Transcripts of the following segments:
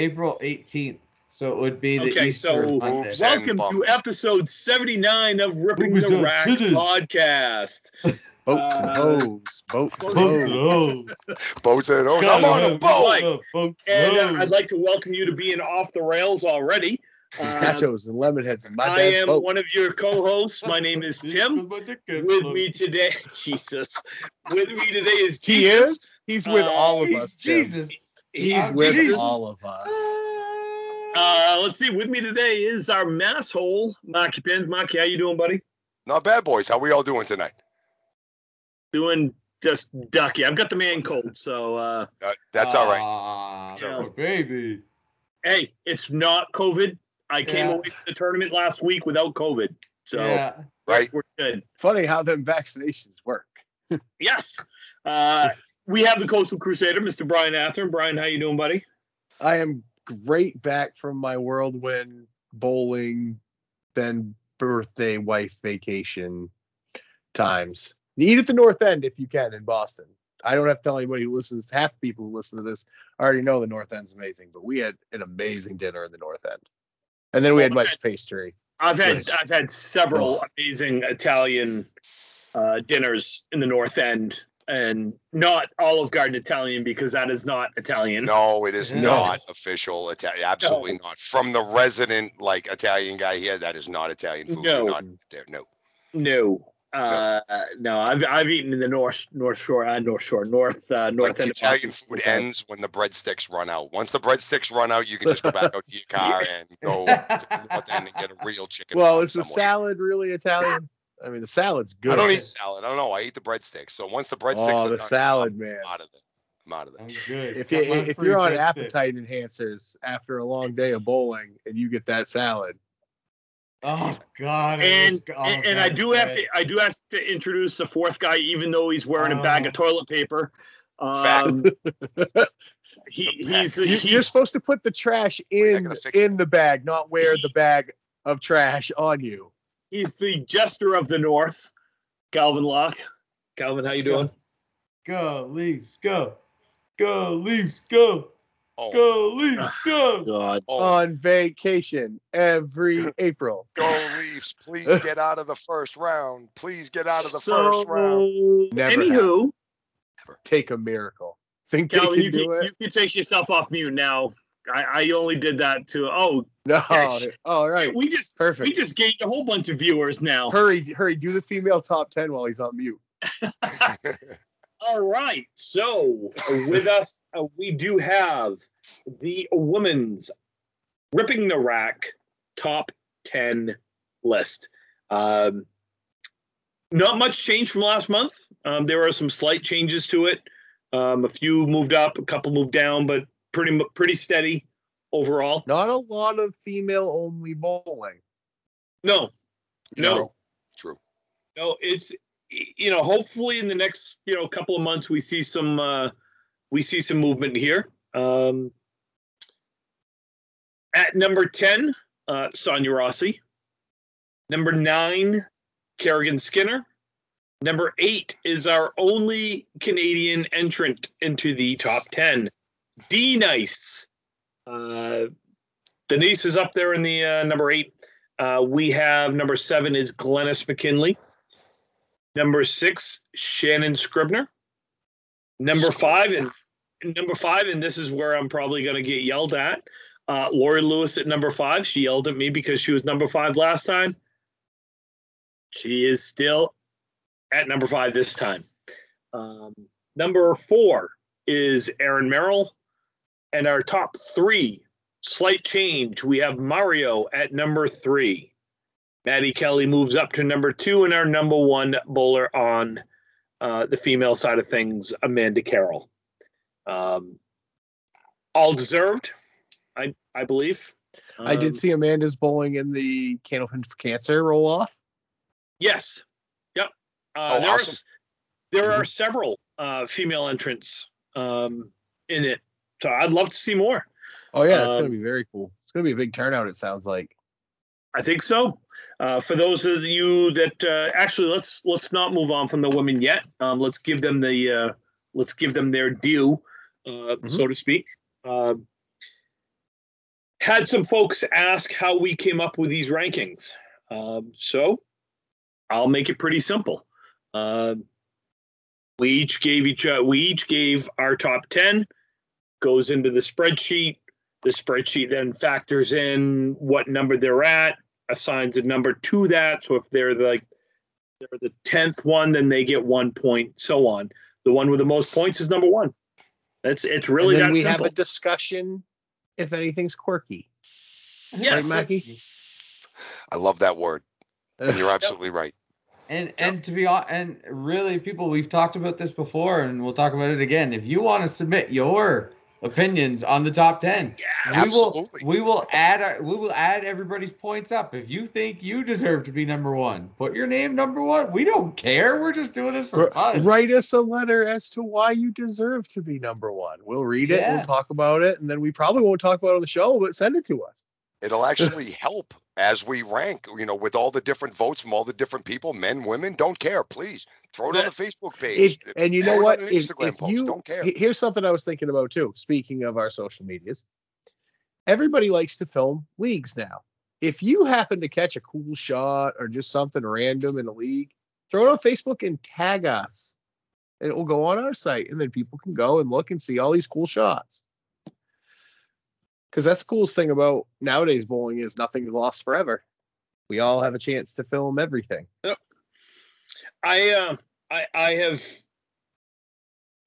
April 18th. So it would be the Okay, Easter so Monday. Welcome to episode 79 of Ripping Boobies the and Rack titties. podcast. Boats and Uh, hoes. Boats and boats Boats and hoes. Boats and oh, I'm on a boat. Boats And uh, hoes. I'd like to welcome you to being off the rails already. Uh, Nachos and lemon heads and my I am boat. one of your co-hosts. My name is Tim. With me today, Jesus. With me today is He Jesus. is? He's with Uh, all of He's us. Tim. Jesus. He's I'm with Jesus. all of us. Uh, let's see. With me today is our masshole, Marky Pins. Marky, how you doing, buddy? Not bad, boys. How we all doing tonight? Doing just ducky. I've got the man cold, so uh, Uh, that's all right. Aw, Yeah. baby. hey, it's not COVID. I came Yeah. away from the tournament last week without COVID, so yeah. Right? we're good. Funny how them vaccinations work. Yes. Uh, we have the Coastal Crusader, Mr. Brian Athern. Brian, how you doing, buddy? I am great back from my whirlwind bowling, then birthday wife vacation times. Eat at the North End if you can in Boston. I don't have to tell anybody who listens. Half the people who listen to this I already know the North End's amazing, but we had an amazing dinner in the North End, and then we had much pastry. I've had Nice. I've had several amazing Italian uh, dinners in the North End, and not Olive Garden Italian because that is not Italian. No, it is No. not official Italian. Absolutely not. From the resident like Italian guy here, that is not Italian food. No. Not there. No. No. Uh, no, I've I've eaten in the North North Shore, uh, North Shore, North uh, North End. Italian Boston. food ends when the breadsticks run out. Once the breadsticks run out, you can just go back out to your car and go to the North End and get a real chicken. Well, is the somewhere. salad really Italian? I mean, the salad's good. I don't eat salad. I don't know. I eat the breadsticks. So once the breadsticks Oh, are the done, salad, I'm man. out of it. I'm out of I'm it. good. If you That's if you're on breadsticks. appetite enhancers after a long day of bowling and you get that salad, Oh God. And it's- oh, and, and I God, do have to I do have to introduce the fourth guy, even though he's wearing a bag of toilet paper. Um, he, he's you, he, you're supposed to put the trash in gonna in the bag, not wear the bag of trash on you. He's the jester of the North, Calvin Locke. Calvin, how you doing? Go Leafs, go, go Leafs, go, Oh, go Leafs, ah, go. God. oh, On vacation every April. go Leafs! Please get out of the first round. Please get out of the first round. So, Never anywho, Take a miracle. Think they Calvin, can you do can, it? you can take yourself off mute now. I, I only did that to oh No. Yes. All right. we just Perfect. we just gained a whole bunch of viewers now. Hurry, hurry, do the female top 10 while he's on mute. All right. So with us, uh, we do have the women's ripping the rack top 10 list. Um, not much change from last month. Um, there are some slight changes to it. Um, a few moved up, a couple moved down, but pretty pretty steady overall. Not a lot of female only bowling. No, no, True. no. It's you know, hopefully in the next you know couple of months we see some uh, we see some movement here. Um, at number ten, uh, Sonia Rossi. Number nine, Kerrigan Skinner. Number eight is our only Canadian entrant into the top ten, D Nice. Uh, Denise is up there in the uh, number eight. Uh, we have number seven is Glennis McKinley. Number six, Shannon Scribner. Number five, and number five, and this is where I'm probably going to get yelled at. Uh, Lori Lewis at number five. She yelled at me because she was number five last time. She is still at number five this time. Um, number four is Aaron Merrill. And our top three, slight change. We have Mario at number three. Maddie Kelly moves up to number two, and our number one bowler on uh, the female side of things, Amanda Carroll. Um, all deserved, I I believe. I Um, did see Amanda's bowling in the Candlepin for Cancer roll off. Yes. Yep. Uh, Oh, there, are, awesome. s- there are several uh, female entrants um, in it, so I'd love to see more. Oh, yeah, it's going Um, to be very cool. It's going to be a big turnout, it sounds like. I think so. Uh, for those of you that uh, actually, let's let's not move on from the women yet. Um, let's give them the uh, let's give them their due, uh, so to speak. Uh, had some folks ask how we came up with these rankings. Um, so I'll make it pretty simple. Uh, we each gave each uh, we each gave our top 10 goes into the spreadsheet the spreadsheet then factors in what number they're at assigns a number to that so if they're like they're the 10th one then they get one point so on the one with the most points is number one that's it's really and then that we simple have a discussion if anything's quirky. Yes. Right, Mackie? I love that word. And you're absolutely right. And and to be honest, and really, people, we've talked about this before, and we'll talk about it again. If you want to submit your opinions on the top ten, Yeah. we will we will add our, we will add everybody's points up. If you think you deserve to be number one, put your name number one. We don't care. We're just doing this for R- fun. Write us a letter as to why you deserve to be number one. We'll read it, Yeah. we'll talk about it, and then we probably won't talk about it on the show, but send it to us. It'll actually help as we rank, you know, with all the different votes from all the different people, men, women, don't care. Please throw it on the Facebook If, page. and you throw know what? If, Instagram if post. you don't care. here's something I was thinking about too. Speaking of our social medias, everybody likes to film leagues now. If you happen to catch a cool shot or just something random in a league, throw it on Facebook and tag us. And it will go on our site, and then people can go and look and see all these cool shots. Because that's the coolest thing about nowadays bowling is nothing is lost forever. We all have a chance to film everything. I uh, I I have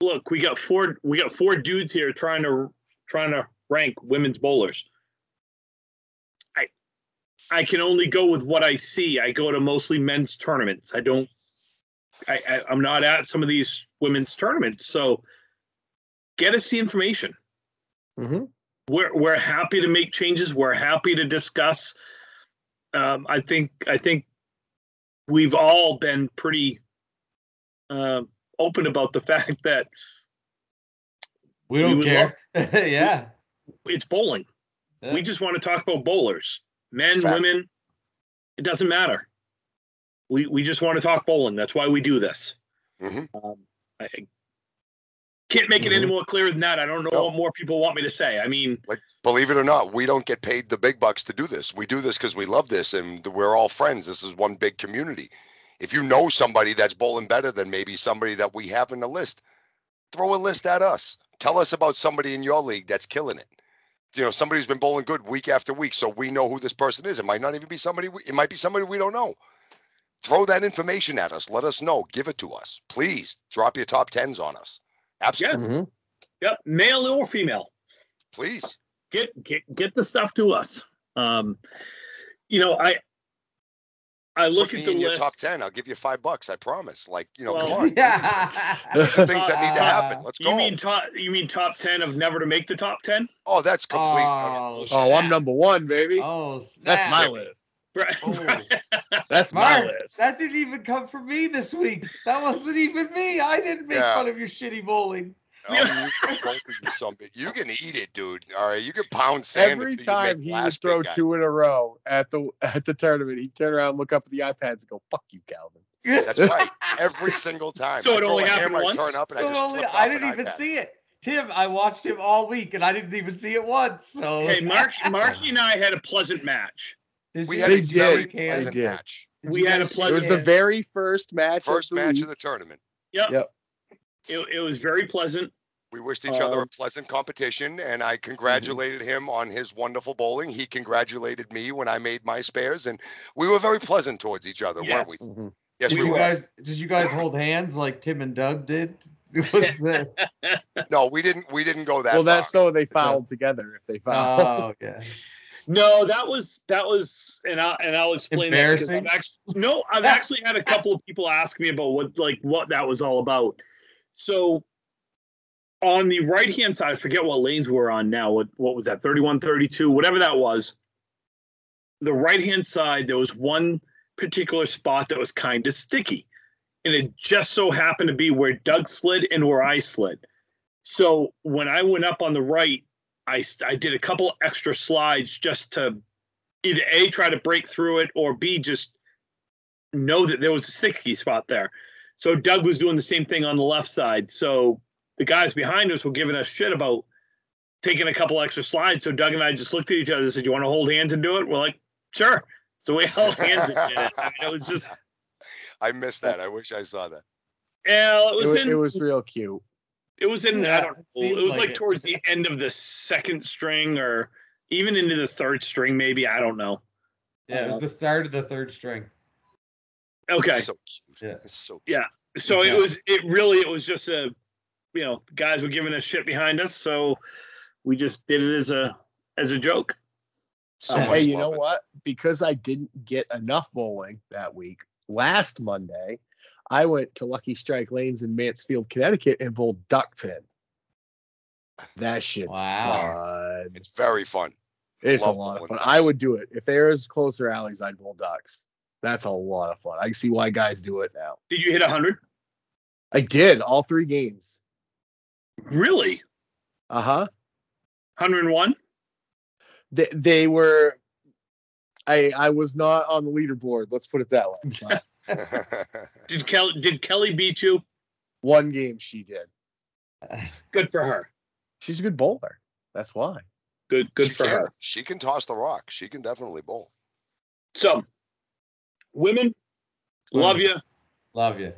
look. We got four. We got four dudes here trying to trying to rank women's bowlers. I I can only go with what I see. I go to mostly men's tournaments. I don't. I, I I'm not at some of these women's tournaments. So get us the information. Mm-hmm. We're we're happy to make changes. We're happy to discuss. Um, I think I think we've all been pretty uh, open about the fact that we don't we would care. yeah. it's bowling. Yeah. We just want to talk about bowlers, men, Fact. women. It doesn't matter. We we just want to talk bowling. That's why we do this. Mhm. Um, I I can't make it any Mhm. more clear than that. I don't know No. what more people want me to say. I mean, Believe it or not, we don't get paid the big bucks to do this. We do this because we love this and we're all friends. This is one big community. If you know somebody that's bowling better than maybe somebody that we have in the list, throw a list at us. Tell us about somebody in your league that's killing it. You know, somebody who's been bowling good week after week, so we know who this person is. It might not even be somebody. We, it might be somebody we don't know. Throw that information at us. Let us know. Give it to us, please. Drop your top tens on us. Absolutely, Mm-hmm. yep, male or female. please. get get get the stuff to us. Um, you know, I I look Put at me the in your list. top ten. I'll give you five bucks. I promise. Like you know, Well, come on. Yeah. These are things that need to happen. Uh, Let's go. You mean top? You mean top ten of never to make the top ten? oh, that's complete. Oh, Oh, I'm number one, baby. Oh, That's my list. Oh. That's my Mark, list. that didn't even come from me this week. That wasn't even me. I didn't make Yeah. fun of your shitty bowling. Oh, you can both of you some big. You can eat it, dude. All right, you can pound sand. Every time he would throw big guy. two in a row at the at the tournament, he'd turn around, look up at the iPads, and go, "Fuck you, Calvin." That's right. Every single time. So I it only happened hammer, I once? Turn up and So I just only, I didn't even iPad. see it. Tim, I watched him all week and I didn't even see it once. So Hey, Mark, Marky and I had a pleasant match. Did We you had a They very pleasant match. We had a shake It was the very first match. First of match week. of the tournament. Yep. Yep. It, it was very pleasant. We wished each other a Um, pleasant competition, and I Mm-hmm. congratulated him on his wonderful bowling. He congratulated me when I made my spares, and we were very pleasant towards each other, weren't we? Yes. Mhm. Yes, Did we you were. guys? Did you guys hold hands like Tim and Doug did? That- No, we didn't. We didn't go that Well, far. that's so they fouled together if they fouled. oh, okay. No, that was that was, and I and I'll explain that. because I've actually, no, I've actually had a couple of people ask me about what like what that was all about. So on the right hand side, I forget what lanes we're on now. What what was that? 31, 32, whatever that was. The right hand side, there was one particular spot that was kind of sticky. And it just so happened to be where Doug slid and where I slid. So when I went up on the right, I, I did a couple extra slides just to either A, try to break through it, or B, just know that there was a sticky spot there. So Doug was doing the same thing on the left side. So the guys behind us were giving us shit about taking a couple extra slides. So Doug and I just looked at each other and said, "You want to hold hands and do it?" We're like, "Sure." So we held hands and did it. I mean, it was just, I missed that. I wish I saw that. yeah, it It was was, in, it was real cute. it was in, I don't it know, seemed it was like like it. towards the end of the second string or even into the third string, maybe. I don't know. Yeah, it was the start of the third string. Okay. It's so cute. Yeah. It's so Yeah. So Yeah. it was, it really, it was just a, you know, guys were giving us shit behind us. So we just did it as a, as a joke. so Uh, hey, you know it. what? Because I didn't get enough bowling that week, last Monday, I went to Lucky Strike Lanes in Mansfield, Connecticut, and bowled duck pin. That shit's Wow. fun. It's very fun. It's a lot of fun. ducks. I would do it if there's closer alleys. I'd bowl ducks. That's a lot of fun. I can see why guys do it now. Did you hit a hundred? I did all three games. Really? Uh huh. Hundred and one? They, they were. I I was not on the leaderboard. Let's put it that way. Did Kelly, did Kelly beat you? one game she did. Good for her. She's a good bowler. That's why. Good, good she for can. her. She can toss the rock. She can definitely bowl. So, women, love you. Love you.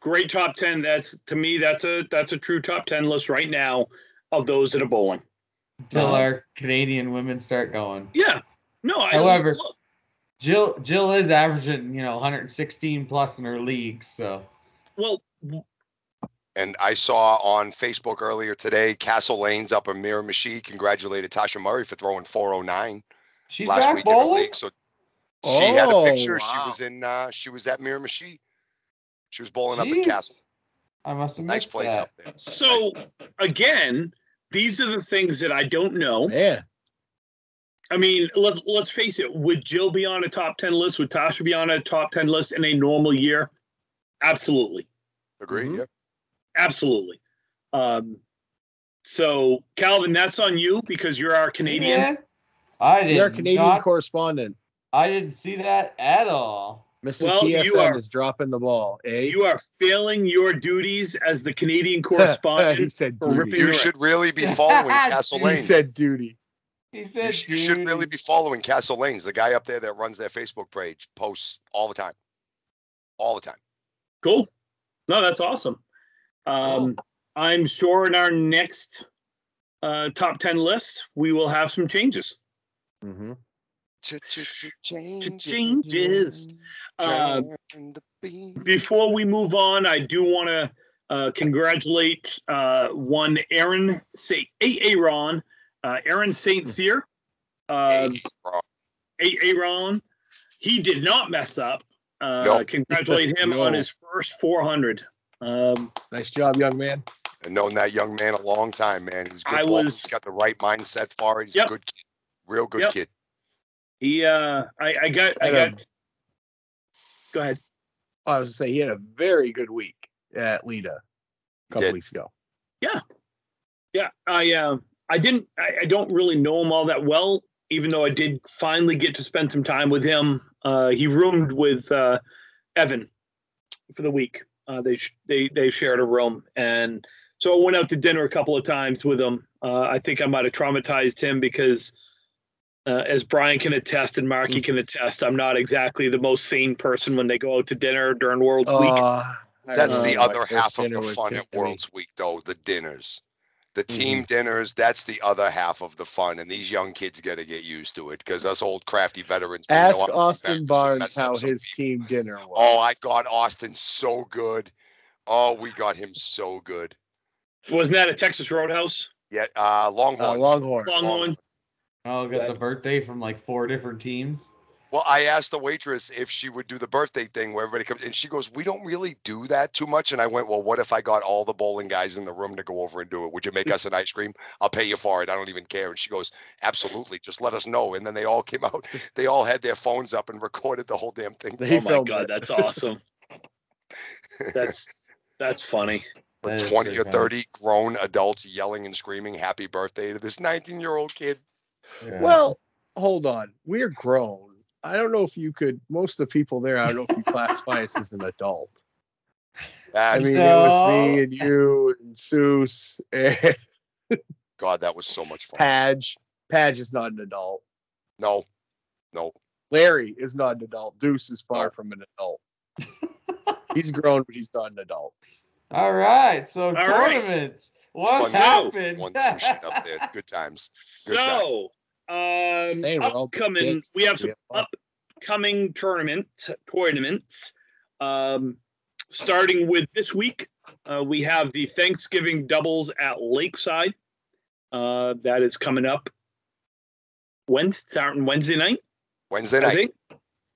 Great top ten. That's to me. That's a that's a true top ten list right now of those that are bowling. Until Uh, our Canadian women start going. Yeah. No. I, However- look, Jill Jill is averaging, you know, 116 plus in her league, so well, And I saw on Facebook earlier today, Castle Lanes up in Miramichi congratulated Tasha Murray for throwing 409 she's last back week in her bowling. league. So she had a Oh, picture. She was in. uh She was at Miramichi. She was bowling up in Castle. I must have Nice place that. up there. so again, these are the things that I don't know. Yeah. I mean, let's let's face it. Would Jill be on a top ten list? Would Tasha be on a top ten list in a normal year? Absolutely, Agree. Mhm. Yeah. absolutely. Um, so Calvin, that's on you because you're our Canadian. Yeah. I did you're a Canadian not, correspondent. I didn't see that at all. Mr. Well, you TSM are- is dropping the ball. Eh? You are failing your duties as the Canadian correspondent. he correspondent. said duty. You your- should really be following Castle He Lanes. said duty. He You, said, sh- you should really be following Castle Lanes. The guy up there that runs their Facebook page posts all the time. All the time. Cool. No, that's awesome. Um, I'm sure in our next uh, top 10 list, we will have some changes. Mm-hmm. Changes. Uh, Turn the beat. before we move on, I do want to uh, congratulate uh, one Aaron Say Aaron, uh, Aaron Saint Cyr. Uh, Aaron, he did not mess up. Uh, No. Congratulate him on his first 400. Um, Nice job, young man. I've known that young man a long time, man. He's good I ball. was- He's got the right mindset for it. He's Yep. a good kid. Real good Yep. kid. He, uh, I, I got, I I got. know. Go ahead. I was gonna say he had a very good week at Lita a couple did. weeks ago. Yeah, yeah. I uh, I didn't I, I don't really know him all that well, even though I did finally get to spend some time with him. Uh, he roomed with uh, Evan for the week. Uh, they sh- they they shared a room, and so I went out to dinner a couple of times with him. Uh, I think I might have traumatized him because, uh, as Brian can attest and Marky can attest, I'm not exactly the most sane person when they go out to dinner during World's Week. Uh, I That's the my other half of the fun at World's Week, though. The dinners, the Mm-hmm. team dinners. That's the other half of the fun, and these young kids got to get used to it because us old crafty veterans. we know Ask Austin Barnes how his people. team dinner was. Oh, I got Austin so good. Oh, we got him so good. Wasn't that a Texas Roadhouse? Yeah, uh, uh, Longhorn. Longhorn. Longhorn. Oh, got the birthday from like four different teams. Well, I asked the waitress if she would do the birthday thing where everybody comes, and she goes, "We don't really do that too much." And I went, "Well, what if I got all the bowling guys in the room to go over and do it? Would you make us an ice cream? I'll pay you for it. I don't even care." And she goes, "Absolutely. Just let us know." And then they all came out. They all had their phones up and recorded the whole damn thing. They oh my god, it. that's awesome. that's that's funny. For That is 20 pretty or funny. 30 grown adults yelling and screaming happy birthday to this 19 year old kid. Yeah. Well, hold on. We're grown. I don't know if you could. Most of the people there, I don't know if you classify us as an adult. I That's mean, it was me and you and Seuss. And God, that was so much fun. Padge. Padge is not an adult. No, no. Larry is not an adult. Deuce is far No. from an adult. he's grown, but he's not an adult. All right. So right. tournaments. What Fun- happened? Won some up there. Good times. So, um, Saying we're upcoming, dicks. we have some We upcoming tournaments, tournaments. Um, starting with this week, uh, we have the Thanksgiving doubles at Lakeside. Uh, that is coming up Wednesday, starting Wednesday night, Wednesday night. think.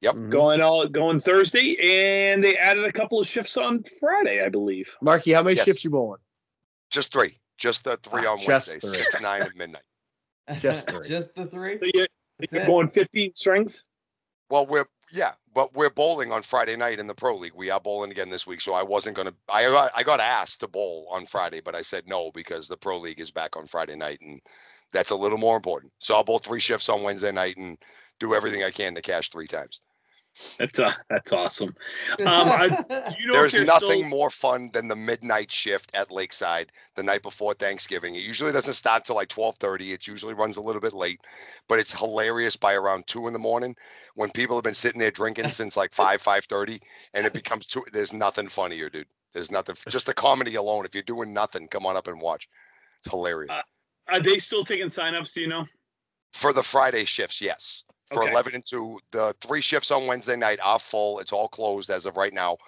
Yep. Mhm. Going all going Thursday, and they added a couple of shifts on Friday, I believe. Marky, how many Yes. shifts you bowling? Just three. Just the three Ah, on Wednesday. three. Six, nine, and midnight. Just three. Just the three. So you, That's you're going 15 strings. Well, we're yeah, but we're bowling on Friday night in the pro league. We are bowling again this week, so I wasn't gonna. I got I got asked to bowl on Friday, but I said no because the pro league is back on Friday night, and that's a little more important. So I'll bowl three shifts on Wednesday night and do everything I can to cash three times. That's uh, that's awesome. Um, I- you know There's nothing still- more fun than the midnight shift at Lakeside the night before Thanksgiving. It usually doesn't start till like 12:30. It usually runs a little bit late, but it's hilarious by around two in the morning when people have been sitting there drinking since like five 5:30, and it becomes two. There's nothing funnier, dude. There's nothing. Just the comedy alone. If you're doing nothing, come on up and watch. It's hilarious. Uh, Are they still taking signups? Do you know? For the Friday shifts, yes. For Okay. 11 and 2, the three shifts on Wednesday night are full. It's all closed as of right now.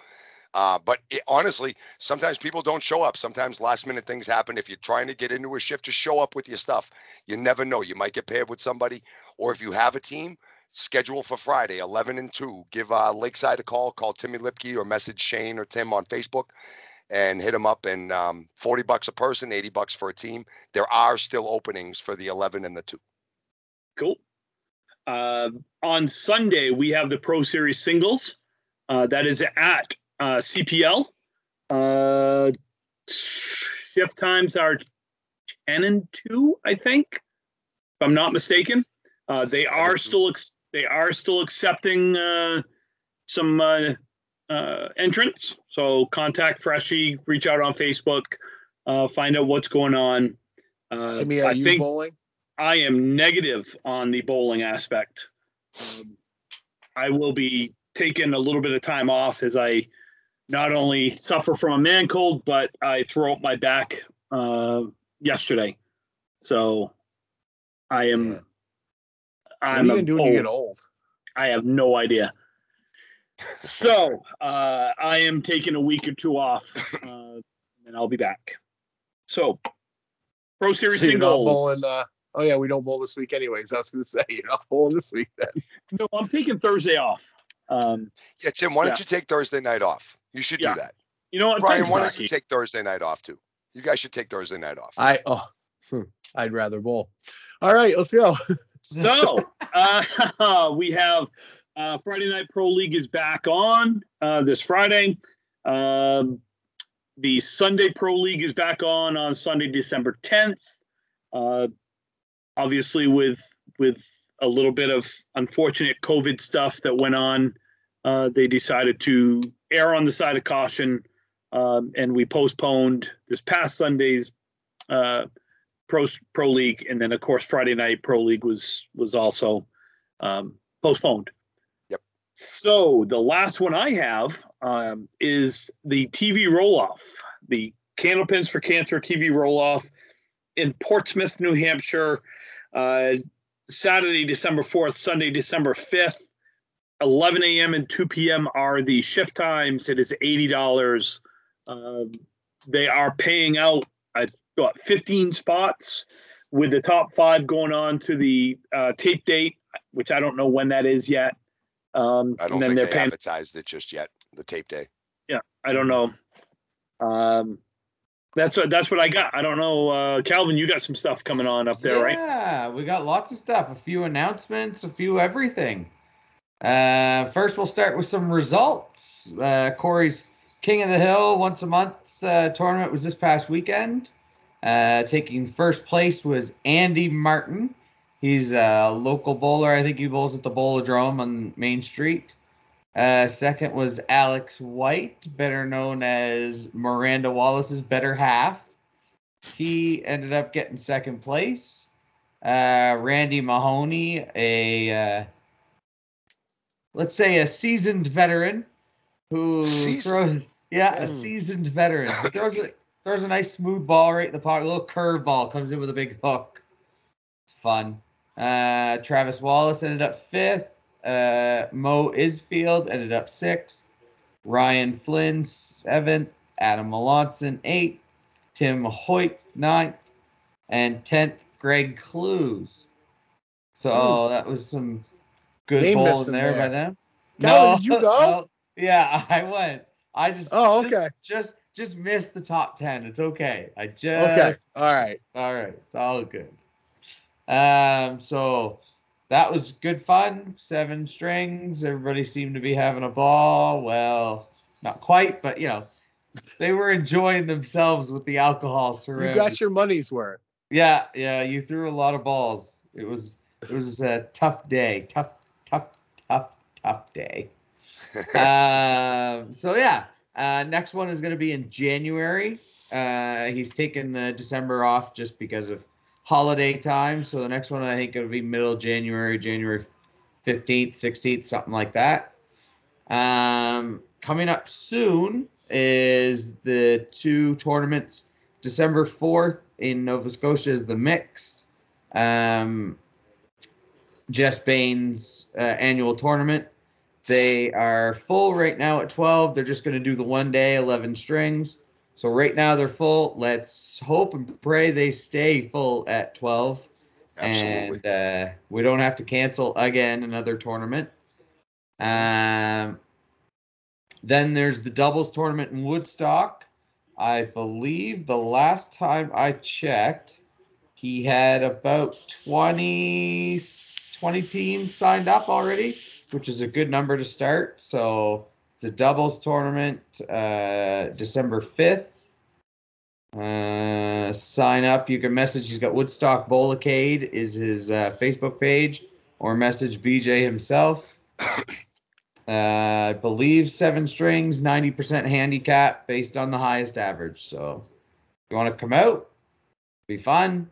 Uh, but it, honestly, sometimes people don't show up. Sometimes last minute things happen. If you're trying to get into a shift, just show up with your stuff. You never know. You might get paired with somebody. Or if you have a team, schedule for Friday, 11 and 2. Give uh, Lakeside a call. Call Timmy Lipke or message Shane or Tim on Facebook and hit them up. And um, 40 bucks a person, 80 bucks for a team. There are still openings for the 11 and the 2. Cool. Uh, on Sunday, we have the Pro Series singles. Uh, that is at uh, CPL. Uh, shift times are 10 and 2, I think, if I'm not mistaken. Uh, they are still ex- they are still accepting uh, some uh, uh, entrants. So contact Freshie, reach out on Facebook, uh, find out what's going on. Uh, Timmy, are I you think bowling? I am negative on the bowling aspect. Um, I will be taking a little bit of time off as I not only suffer from a man cold, but I throw up my back uh, yesterday. So I am. Yeah. I'm what are you a gonna do when you get old- old? I have no idea. So uh, I am taking a week or two off, uh, and I'll be back. So, Pro Series So you're not singles. bowling. Uh, oh yeah, we don't bowl this week anyways. I was gonna say you're not bowling this week then. No, I'm taking Thursday off. Um, Yeah, Tim, why don't you take Thursday night off? You should Yeah. do that. you know what? Brian, Thanks, why don't Marky. you take Thursday night off too? You guys should take Thursday night off. I oh, hmm, I'd rather bowl. All right, let's go. so uh, we have uh, Friday Night Pro League is back on uh, this Friday. Um, the Sunday Pro League is back on on Sunday, December 10th. Obviously, with with a little bit of unfortunate COVID stuff that went on, uh, they decided to err on the side of caution, um, and we postponed this past Sunday's uh, pro pro league, and then of course Friday night pro league was was also um, postponed. Yep. So the last one I have um, is the TV roll off, the Candlepins for Cancer TV roll off in Portsmouth, New Hampshire, Saturday, December fourth, Sunday, December fifth. 11 a.m. and 2 p.m. are the shift times. It is eighty dollars. Um, they are paying out I got 15 spots with the top five going on to the uh, tape date, which I don't know when that is yet. Um, I don't and then think they're they paying. advertised it just yet. The tape day. Yeah, I don't know. Um, that's what that's what I got. I don't know, uh, Calvin. You got some stuff coming on up there, right? Yeah, we got lots of stuff. A few announcements, a few everything. Uh, first, we'll start with some results. Uh, Corey's King of the Hill once a month uh, tournament was this past weekend. Uh, taking first place was Andy Martin. He's a local bowler. I think he bowls at the Bowlodrome on Main Street. Uh, second was Alex White, better known as Miranda Wallace's better half. He ended up getting second place. Uh, Randy Mahoney, a uh, let's say a seasoned veteran who Seasoned? throws yeah a Mm. seasoned veteran He throws a throws a nice smooth ball right in the pocket. A little curve ball comes in with a big hook. It's fun. Uh, Travis Wallace ended up fifth. Uh, Mo Isfield ended up sixth. Ryan Flynn seventh. Adam Melanson eighth. Tim Hoyt ninth. And tenth, Greg Clues. So that was some good They him there, by there. them. no, did you go? no. yeah, I went. I just Oh, just- okay. Just just missed the top ten. It's okay. I just Okay. All right. it's all right. It's all good. Um, so that was good fun. Seven strings. Everybody seemed to be having a ball. Well, not quite, but you know, they were enjoying themselves with the alcohol You got your money's worth. Yeah, yeah. You threw a lot of balls. It was it was a tough day. Tough, tough, tough, tough day. um, so yeah, uh, next one is going to be in January. Uh, he's taking the December off just because of holiday time. So the next one I think it'll be middle January, January fifteenth, sixteenth, something like that. Um, coming up soon is the two tournaments. December fourth in Nova Scotia is the mixed. Um, Jess Bain's uh, annual tournament. They are full right now at 12. They're just going to do the one day, 11 strings. So right now they're full. Let's hope and pray they stay full at 12. Absolutely. And uh, we don't have to cancel again another tournament. Um, then there's the doubles tournament in Woodstock. I believe the last time I checked, he had about 20, 20 teams signed up already, which is a good number to start. So it's a doubles tournament, uh, December 5th. Uh, sign up. You can message. He's got Woodstock Bowlacade is his uh, Facebook page, or message BJ himself. Uh, I believe seven strings, 90% handicap based on the highest average. So if you want to come out, be fun.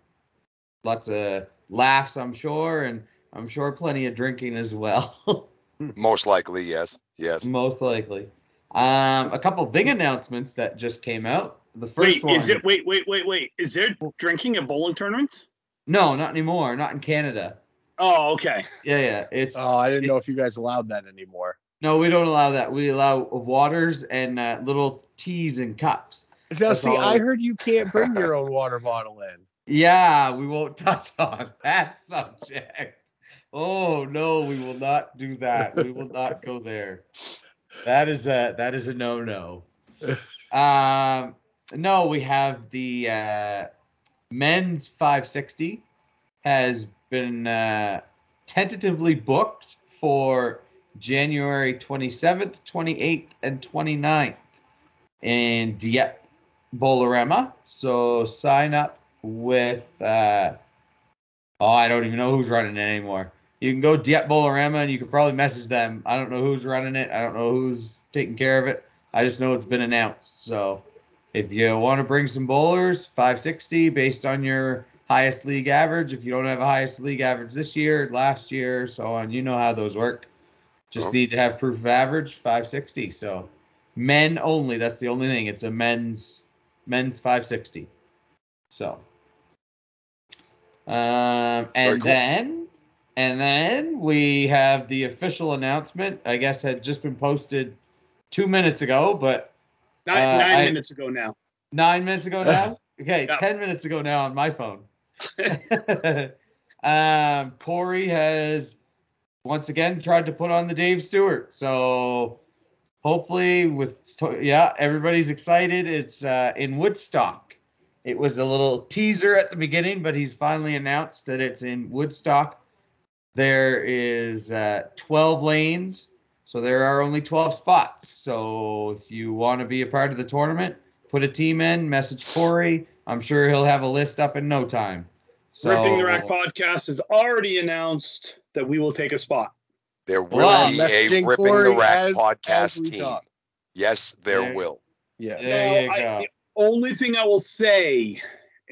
Lots of laughs, I'm sure, and I'm sure plenty of drinking as well. Most likely, yes. Yes. Most likely. Um, a couple big announcements that just came out. The first Wait, one. is it? Wait, wait, wait, wait. Is there drinking at bowling tournaments? No, not anymore. Not in Canada. Oh, okay. Yeah, yeah. It's. Oh, I didn't know if you guys allowed that anymore. No, we don't allow that. We allow waters and uh, little teas and cups. Now, That's see, all- I heard you can't bring your own water bottle in. Yeah, we won't touch on that subject. Oh no, we will not do that. We will not go there. That is a that is a no no. Um, no, we have the uh, men's 560 has been uh, tentatively booked for January 27th, 28th, and 29th in Dieppe, Bolorama. So sign up with uh, oh, I don't even know who's running it anymore. You can go Dieppe Bolorama and you can probably message them. I don't know who's running it. I don't know who's taking care of it. I just know it's been announced. So if you want to bring some bowlers, 560 based on your highest league average. If you don't have a highest league average this year, last year, so on, you know how those work. Just Oh. need to have proof of average, 560. So men only. That's the only thing. It's a men's men's 560. So um and cool. then and then we have the official announcement. I guess had just been posted two minutes ago, but Nine, Uh, nine I- minutes ago now. nine minutes ago now. Okay, ten minutes ago now on my phone. um, Corey has once again tried to put on the Dave Stewart. So hopefully, with yeah, everybody's excited. It's uh, in Woodstock. It was a little teaser at the beginning, but he's finally announced that it's in Woodstock. There is uh, 12 lanes, so there are only 12 spots. So if you want to be a part of the tournament, put a team in, message Corey. I'm sure he'll have a list up in no time. So Ripping the Rack podcast has already announced that we will take a spot. There will Well, be a messaging Ripping the Rack as- as podcast we team. talk. Yes, there There- will. Yeah. There you I- the only thing I will say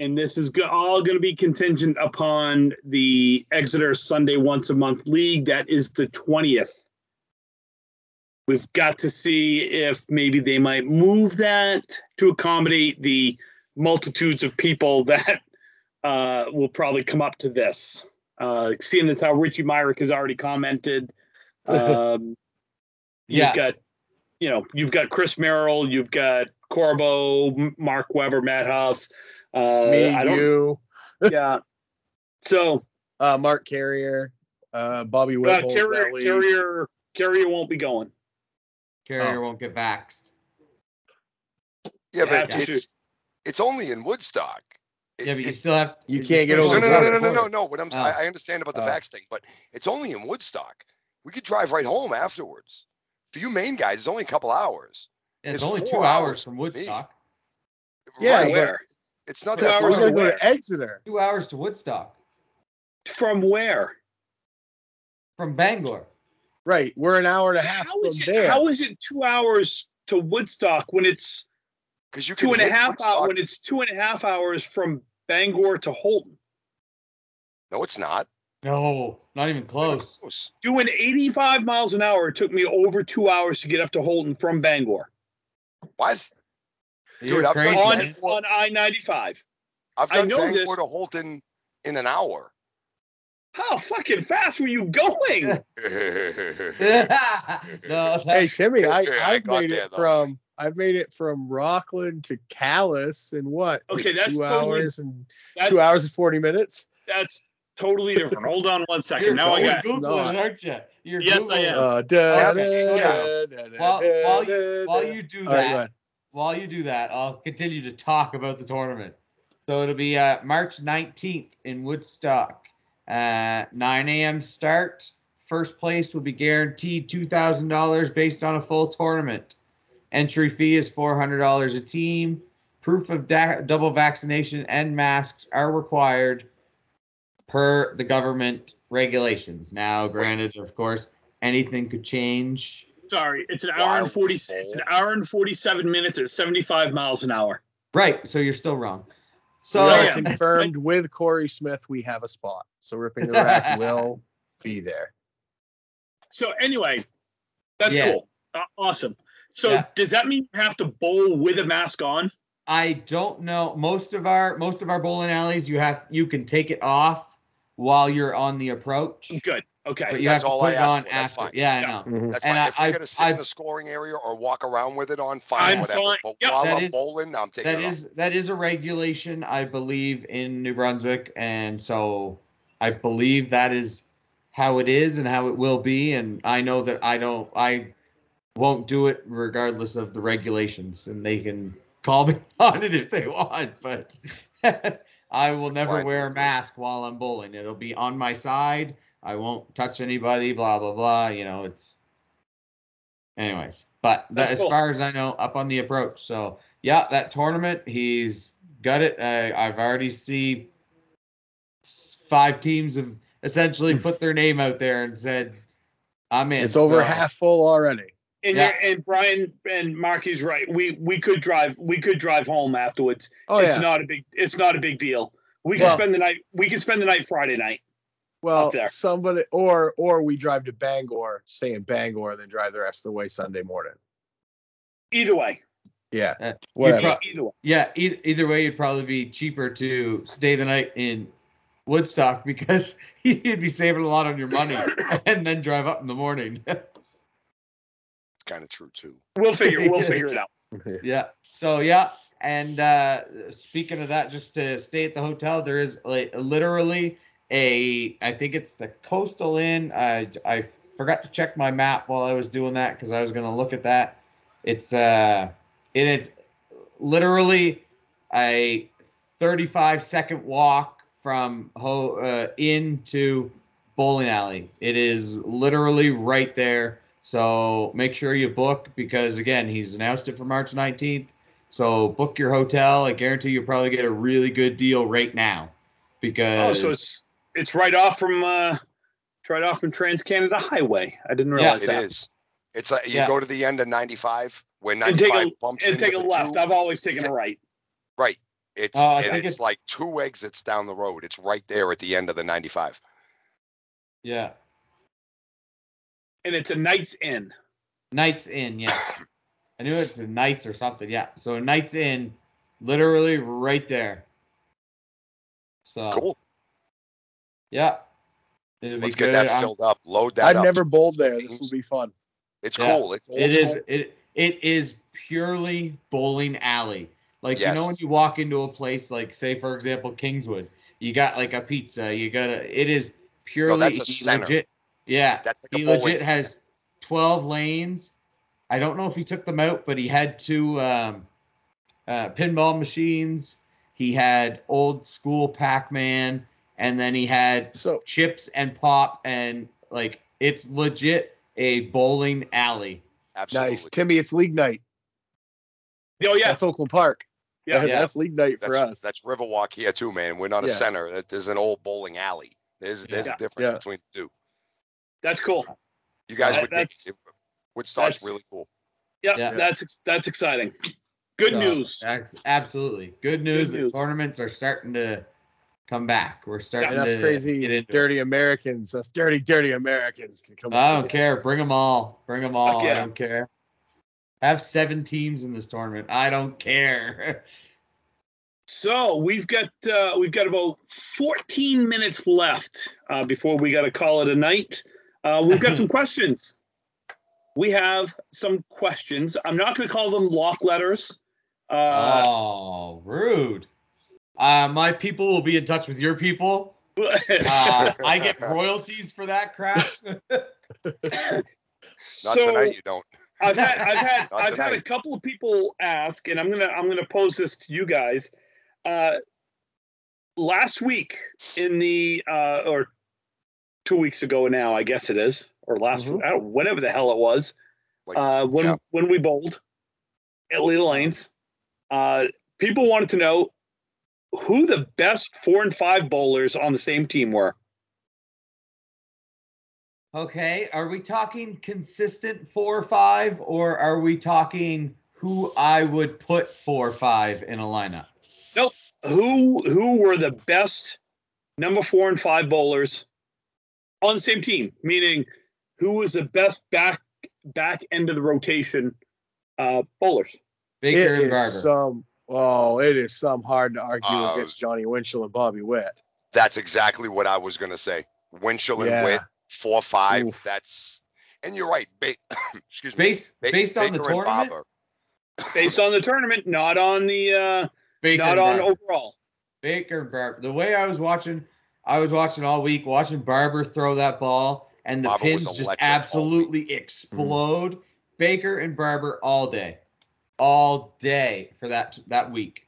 and this is go- all going to be contingent upon the Exeter Sunday once a month league. That is the 20th. We've got to see if maybe they might move that to accommodate the multitudes of people that uh, will probably come up to this. Uh, seeing as how Richie Myrick has already commented, um, Yeah. you've got, you know, you've got Chris Merrill, you've got Corbo, Mark Weber, Matt Huff. Uh, Me, I don't, you, yeah. So uh, Mark Carrier, uh, Bobby uh, carrier, carrier, carrier won't be going. Carrier Oh. won't get vaxxed. Yeah, Yeah, but that's it's it's only in Woodstock. It- Yeah, but you it- still have. You it's can't get over no, no, no, no, no, no, no. What I'm, Oh. I, I understand about the Oh. vax thing, but it's only in Woodstock. We could drive right home afterwards. For you main guys, it's only a couple hours. It's It's only two hours hours from. Woodstock. Yeah, Right, where? It's not Two that hours We're far. from gonna go to Exeter. Two hours to Woodstock From where? from Bangor. Right, we're an hour and a half How is from it? there. How is it two hours to Woodstock when it's Because you can two and a hit half Woodstock. hours? When it's two and a half hours from Bangor to Houlton? No, it's not. No, not even close. Close. Doing 85 miles an hour it took me over two hours to get up to Houlton from Bangor What? You're I've crazy. done on on I 95. I've I done know Bangor this. to Houlton in an hour. How fucking fast were you going? no, Hey Timmy, I, I I've made there, it though. from I've made it from Rockland to Calais in what? like Okay, that's two totally- hours and That's two hours and forty minutes. that's totally different. Hold on one second. you're, now I you're got googling, not. aren't you? You're Yes, I am. Uh, da, da, yeah. da, da, While- da, while da, While da. you do All right, that, go ahead. While you do that, I'll continue to talk about the tournament. So it'll be uh, March 19th in Woodstock. Uh, 9 a.m. start. First place will be guaranteed $2,000 based on a full tournament. Entry fee is $400 a team. Proof of da- double vaccination and masks are required per the government regulations. Now, granted, of course, anything could change. Sorry. It's an hour Wild and 40 it's an hour and 47 minutes at 75 miles an hour. Right, so you're still wrong. So we Yeah. confirmed with Corey Smith. We have a spot, so ripping the rack will be there. So anyway, that's Yeah. cool. Uh, awesome. So Yeah. does that mean you have to bowl with a mask on? I don't know. Most of our most of our bowling alleys, you have you can take it off while you're on the approach, Good. Okay. but you That's have to all put I it on for. After. fine. Yeah, I Yeah. know. Mhm. That's And fine. I- if we're gonna sit in the scoring area or walk around with it on, fine, I'm whatever. fine. But Yep. while That I'm is- bowling, I'm taking That it off. is that is a regulation, I believe, in New Brunswick, and so I believe that is how it is and how it will be. And I know that I don't, I won't do it regardless of the regulations, and they can call me on it if they want, but I will never Fine. wear a mask while I'm bowling. It'll be on my side. I won't touch anybody. Blah blah blah. You know, it's. Anyways, but that, That's as cool. far as I know, up on the approach. So yeah, that tournament, he's got it. Uh, I've already see five teams have essentially put their name out there and said, "I'm in." It's over So, half full already. And, Yeah. and Brian and Marky's right. We we could drive we could drive home afterwards. Oh it's yeah. not a big it's not a big deal. We can Well- spend the night we can spend the night Friday night. Well, somebody or or we drive to Bangor, stay in Bangor, and then drive the rest of the way Sunday morning. Either way. Yeah, Uh, whatever. pro- Either way. yeah, either, either way, it'd probably be cheaper to stay the night in Woodstock because you'd be saving a lot on your money and then drive up in the morning. It's kind of true too. We'll figure we'll figure it out. Yeah. So yeah, and uh speaking of that, just to stay at the hotel, there is like literally a I think it's the Coastal Inn. I I forgot to check my map while I was doing that because I was gonna look at that. It's uh and it's literally a 35 second walk from ho uh, into bowling alley. It is literally right there. So make sure you book because again, he's announced it for March 19th. So book your hotel. I guarantee you'll probably get a really good deal right now Oh, because so it's it's right off from uh it's right off from Trans Canada Highway. I didn't Yeah. realize It that. is. It's like you Yeah. go to the end of 95 where And take 95 a bumps and take a left. two. I've always taken a right. Right. It's I and it's, it's- like two exits down the road. It's right there at the end of the 95. Yeah. And it's a Knights Inn. Knights Inn, yeah. I knew it's a Knights or something. Yeah. So Knights Inn, literally right there. So Cool. Yeah. It'll Let's get good. that I'm- filled up. Load that I've up. never bowled there. This teams. will be fun. It's Yeah. cool. It's It old is school. it it is purely bowling alley. Like you know when you walk into a place like say for example Kingswood, you got like a pizza, you got a it is purely that's a center. legit yeah. That's like he bowling legit center. has 12 lanes. I don't know if he took them out, but he had two um, uh, pinball machines. He had old school Pac-Man, and then he had So chips and pop, and like it's legit a bowling alley. Absolutely. nice, Timmy. It's league night. Oh yeah, That's Oakland Park. yeah. Yeah. that's league night for us. that's Riverwalk here too, man. We're not a center. That- There's an old bowling alley. There's there's Yeah. a difference Yeah. between the two. That's cool. You guys That- would that's- it- Woodstock's really cool. Yeah, Yeah. that's that's exciting. Good So, news. That's absolutely good news. news. that tournaments are starting to come back. We're starting that's to crazy. get into it. Dirty Americans. Us dirty, dirty Americans can come. I don't care. Bring them all. Bring them all. I don't care. Have seven teams in this tournament. I don't care. So we've got uh, we've got about 14 minutes left uh, before we got to call it a night. Uh, we've got some questions. We have some questions. I'm not going to call them lock letters. Uh, oh, rude. Uh, my people will be in touch with your people. Uh, I get royalties for that crap. Not so tonight, you don't. I've had I've had Not I've had a couple of people ask, and I'm gonna I'm gonna pose this to you guys. Uh, last week in the uh, or two weeks ago now, I guess it is, or last Mhm. I don't, whatever the hell it was. Like, uh, when yeah. when we bowled at Little Lanes, uh, people wanted to know who the best four and five bowlers on the same team were. okay, are we talking consistent four or five, or are we talking who I would put four or five in a lineup? No, who who were the best number four and five bowlers on the same team meaning who was the best back back end of the rotation uh bowlers Baker It and is Barber. Some. Oh, it is some hard to argue Uh, against Johnny Winchell and Bobby Witt. That's exactly what I was gonna say. Winchell and Yeah. Witt, four five. Oof. That's and you're right. Ba- excuse me. based Ba- based on the Baker and tournament. Based on the tournament not on the uh Baker not on Barber. overall Baker Barber. The way I was watching, I was watching all week, watching Barber throw that ball, and the Barber pins just electric all absolutely explode. Baker and Barber all day, all day for that that week.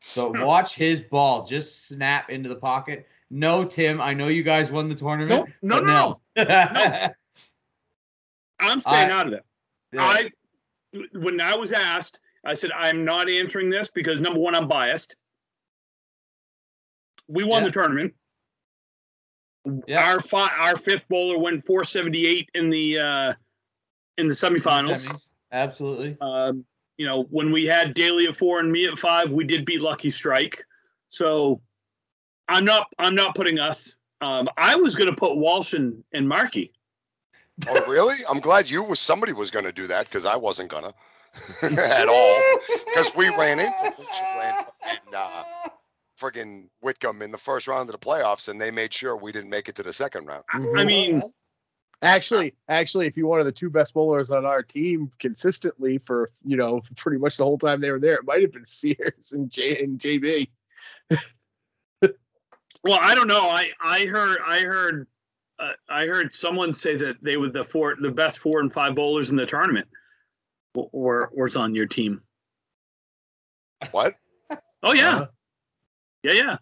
So watch his ball just snap into the pocket. No, Tim, I know you guys won the tournament. no no but no no. i'm staying I- out of it Yeah. i when i was asked i said i'm not answering this because number one i'm biased we won Yeah. the tournament Yeah. our fi- our fifth bowler went 478 in the uh in the semifinals Semis. Absolutely. um you know when we had daly at four and me at five we did beat lucky strike so i'm not i'm not putting us um i was going to put walsh and, and markey Oh really? I'm glad you was somebody was gonna do that because I wasn't gonna at all. Because we ran into and uh, friggin' Whitcomb in the first round of the playoffs, and they made sure we didn't make it to the second round. i mean Actually, actually, if you wanted the two best bowlers on our team consistently for you know pretty much the whole time they were there, it might have been Sears and J and JB. well i don't know i i heard i heard uh, i heard someone say that they were the four the best four and five bowlers in the tournament or or was on your team What? oh yeah Uh, yeah yeah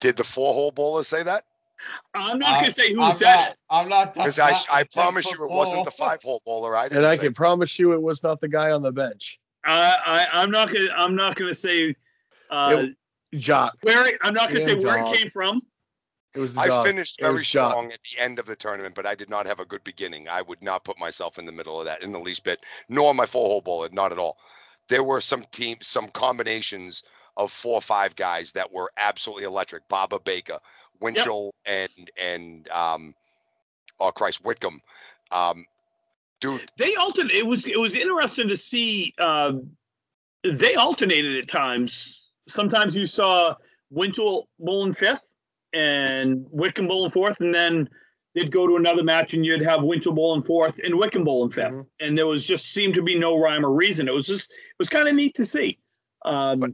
Did the four hole bowler say that? I'm not going to say who I'm said not, it I'm not. Because I, I promise you, it wasn't the five hole bowler. I didn't and I say. can promise you, it was not the guy on the bench. I, I I'm not gonna I'm not gonna say uh, Jock. where it, I'm not gonna say Damn where dog. it came from. It was the I dog. finished It very was Jock. at the end of the tournament, but I did not have a good beginning. I would not put myself in the middle of that in the least bit, nor my four hole bowler, not at all. There were some teams, some combinations of four or five guys that were absolutely electric. Baba Baker, Winchell, and and um, oh Christ, Whitcomb. Um, dude, They alternate. It was it was interesting to see. Um, they alternated at times. Sometimes you saw Winchell bowling fifth and Wickham bowling fourth, and then they'd go to another match and you'd have Winchell bowling fourth and Wickham bowling 5th Mm-hmm. And there was just seemed to be no rhyme or reason. It was just it was kind of neat to see. Um, But-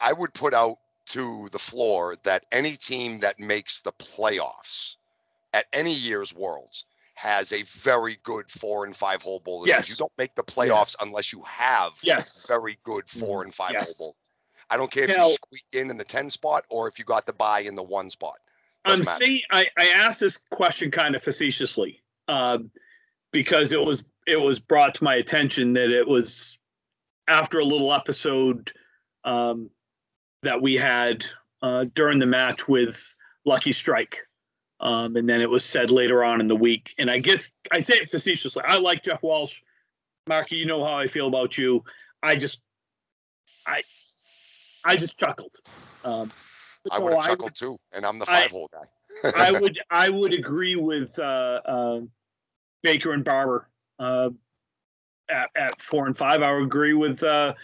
I would put out to the floor that any team that makes the playoffs at any year's Worlds has a very good four and five hole bowlers. 'cause You don't make the playoffs Yes. unless you have yes. very good four and five Yes. hole bowlers. I don't care if Now- you squeaked in in the 10 spot or if you got the buy in the one spot. Doesn't I'm matter. saying I, I asked this question kind of facetiously um, because it was it was brought to my attention that it was after a little episode um, that we had uh, during the match with Lucky Strike. Um, and then it was said later on in the week. And I guess I say it facetiously. I like Jeff Walsh. Marky, you know how I feel about you. I just I I just chuckled. Um, I would have chuckled too, and I'm the I- five hole guy. I would I would agree with uh, uh, Baker and Barber uh, at at four and five. I would agree with uh,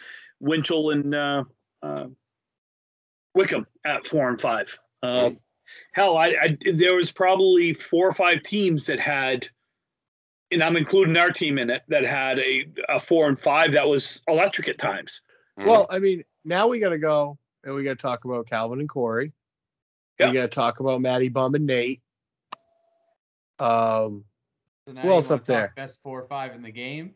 Winchell and uh, uh, Wickham at four and five. Uh, Mm. Hell, I, I there was probably four or five teams that had, and I'm including our team in it, that had a, a four and five that was electric at times. Mhm. Well, I mean, now we got to go and we got to talk about Calvin and Corey. Yeah. We got to talk about Matty Bum and Nate. Um, So now Who else up there? Best four or five in the game.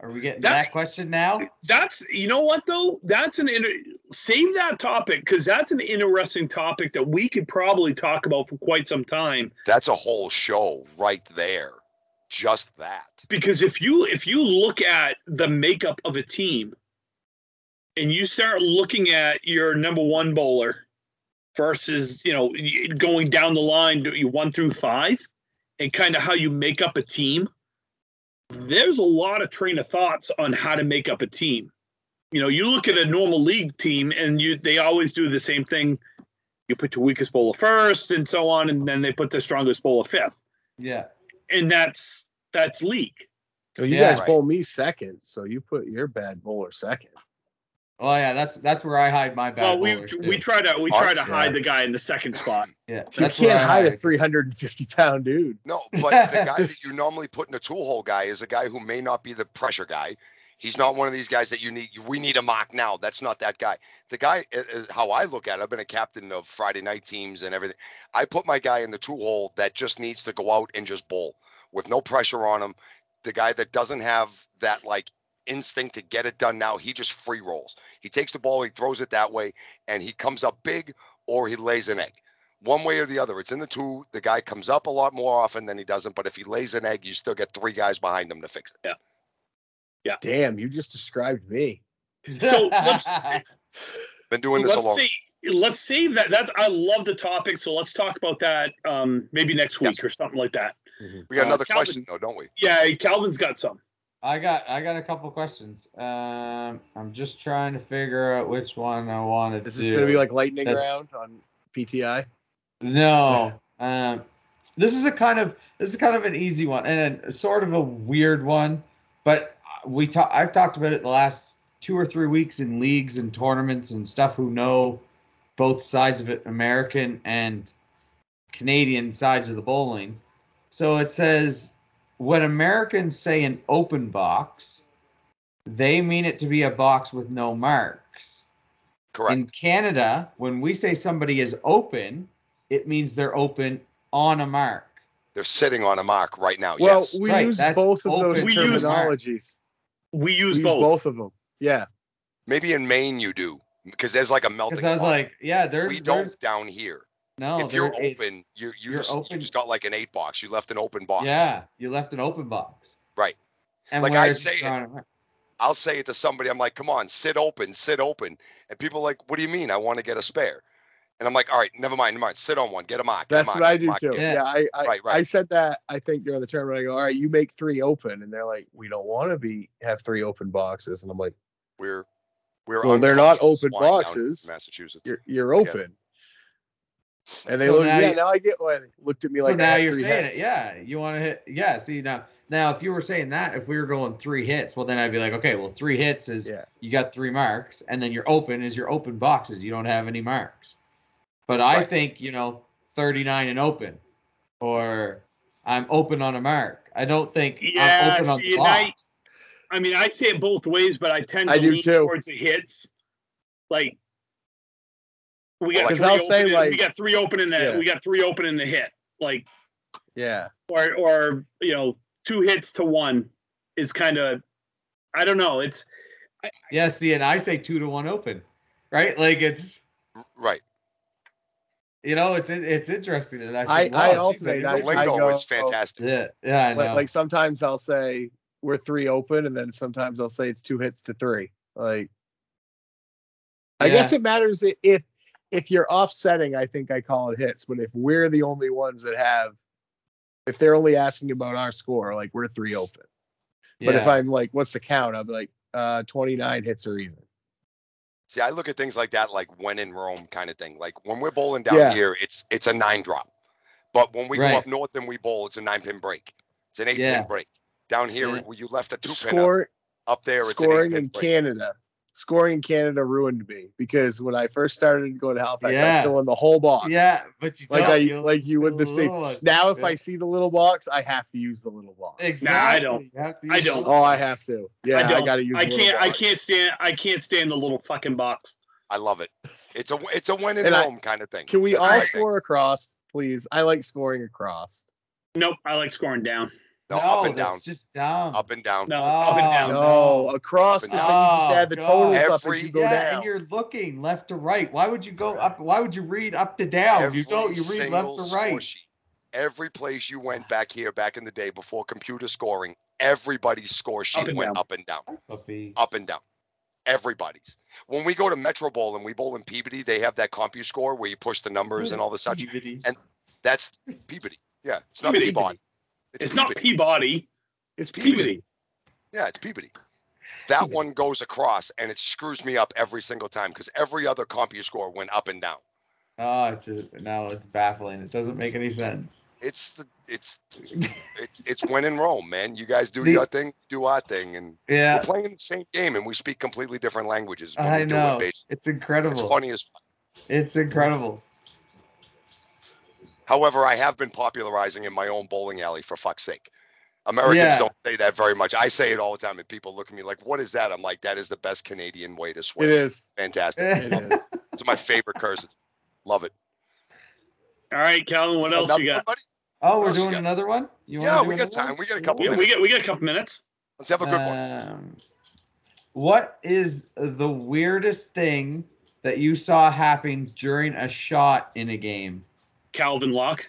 Are we getting That- that, question now? That's you know what though that's an inter- save that topic because that's an interesting topic that we could probably talk about for quite some time. That's a whole show right there. Just that. Because if you if you look at the makeup of a team, and you start looking at your number one bowler versus you know going down the line one through five, and kind of how you make up a team, there's a lot of train of thoughts on how to make up a team. You know, you look at a normal league team, and you they always do the same thing. You put your weakest bowler first, and so on, and then they put the strongest bowler fifth, Yeah. and that's that's league. well, you Yeah. guys Right. bowl me second, so you put your bad bowler second. Oh yeah, that's that's where I hide my bad well, we we try to we try to hide the guy in the second spot. yeah, You can't hide a 350 pound dude. No, but the guy that you normally put in a two hole guy is a guy who may not be the pressure guy. He's not one of these guys that you need. We need a mock now. That's not that guy. The guy, uh, uh, how I look at it, I've been a captain of Friday night teams and everything. I put my guy in the two hole that just needs to go out and just bowl with no pressure on him. The guy that doesn't have that like instinct to get it done now, he just free rolls. He takes the ball, he throws it that way, and he comes up big or he lays an egg. One way or the other. It's in the two. The guy comes up a lot more often than he doesn't, but if he lays an egg, you still get three guys behind him to fix it. Yeah. Yeah. Damn, you just described me. So let's Been doing this a let's long see. Let's save that. That's I love the topic. So let's talk about that um, maybe next week Yes. or something like that. We got uh, another Calvin- question though, don't we? Yeah, Calvin's got some. I got I got a couple questions. Um, I'm just trying to figure out which one I wanted Is to. this going to be like lightning That's- round on PTI? No. Um, this is a kind of this is kind of an easy one and a, sort of a weird one, but we talk. I've talked about it the last two or three weeks in leagues and tournaments and stuff. Who know both sides of it, American and Canadian sides of the bowling. So it says when Americans say an open box, they mean it to be a box with no marks. Correct. In Canada, when we say somebody is open, it means they're open on a mark. They're sitting on a mark right now. Well, yes. we Right, use that's both of those open We use- terminologies. We use We use both. both of them. Yeah. Maybe in Maine you do because there's like a melting. Because I was pot. like, yeah, there's, we there's don't down here. No. if you're there- it's- open, you you you're just you just got like an eight box. You left an open box. Yeah, you left an open box. Right. And Like I say it- on a mark. I'll say it to somebody. I'm like, come on, sit open, sit open. And people are like, what do you mean? I want to get a spare. And I'm like, all right, never mind, never mind. Sit on one, get a mark. get a That's mark, what I do mark, too. Yeah. Yeah, I I, Right, right. I said that I think during the tournament. I go, all right, you make three open, and they're like, we don't want to be have three open boxes, and I'm like, We're We're Well, they're not open flying down to boxes. Massachusetts. You're you're Yes. open. And they So look, now yeah. you- Now I get why they looked at me so like I now had you're three saying hits. it. Yeah, you want to hit. Yeah. See now, now if you were saying that, if we were going three hits, well then I'd be like, okay, well three hits is Yeah. you got three marks, and then your open is your open boxes. You don't have any marks. But I think you know 39 and open, or I'm open on a mark. I don't think Yeah, I'm open on see, the and I- I mean, I say it both ways, but I tend to I do lean too. towards the hits. Like we got three Because I'll say, open. in- like- we got three open in the Yeah. we got three open in the hit. Like Yeah. or or you know two hits to one is kind of I don't know. It's Yeah. See, and I say two to one open, right? Like it's Right. you know it's it's interesting that I. I- Said, I wow, also geez, say The I- lingo go- is fantastic. Yeah, yeah, I know. Like, like sometimes I'll say we're three open, and then sometimes I'll say it's two hits to three. Like, I guess it matters if if you're offsetting. I think I call it hits, but if we're the only ones that have, if they're only asking about our score, like we're three open. But if I'm like, what's the count? I'll be like, uh, 29 hits or even. See, I look at things like that, like when in Rome kind of thing. Like when we're bowling down Yeah. here, it's it's a nine drop. But when we Right. go up north and we bowl, it's a nine pin break. It's an eight Yeah. pin break. Down here, Yeah. where you left a two pin Score up there, it's scoring an eight in break. Canada. Scoring in Canada ruined me because when I first started going to Halifax, Yeah. I fill in the whole box. yeah, but you Like I you like you would the still states. one. Now if Yeah. I see the little box, I have to use the little box. exactly. I don't. You have to I don't. Oh, I have to. Yeah, I, don't. gotta use. I can't I can't stand I can't stand the little fucking box. I love it. It's a it's a when in And I- Rome kind of thing. Can we That's all score across, please? I like scoring across. Nope, I like scoring down. No, no, up and down, just down. up and down. No, up and Oh, down. No. No, across Up is and you just add the Oh, totals God. up Every- as you go yeah, down. and you're looking left to right. Why would you go up? Why would you read up to down? you don't. You read single left to right. sheet, Every place you went back here, back in the day before computer scoring, everybody's score sheet and went down. up and down, Puppy. up and down. Everybody's. When we go to Metro Bowl and we bowl in Peabody, they have that CompuScore where you push the numbers and all the such. Peabody. And That's Peabody. Yeah, it's not Peabody. Peabody. It's not Peabody. Peabody. It's Peabody. Yeah, it's Peabody. That one goes across and it screws me up every single time because every other CompuScore went up and down. Oh, it's just now it's baffling. It doesn't make any sense. It's the it's it's it's when in Rome, man. You guys do The- your thing, do our thing, and Yeah, we're playing the same game and we speak completely different languages. When I know. It, basically. It's it's funny as fuck. It's incredible. However, I have been popularizing in my own bowling alley for fuck's sake. Americans Yeah. don't say that very much. I say it all the time, and people look at me like, "What is that?" I'm like, "That is the best Canadian way to It swear. is. Fantastic. It is. It's my favorite curses. Love it. All right, Calvin, what else Another you got? buddy? Oh, we're else you doing another one. You Yeah, we got time. one? We got a couple We, minutes. we get we get a couple minutes. Let's have a good one. Um, what is the weirdest thing that you saw happen during a shot in a game? Calvin Locke.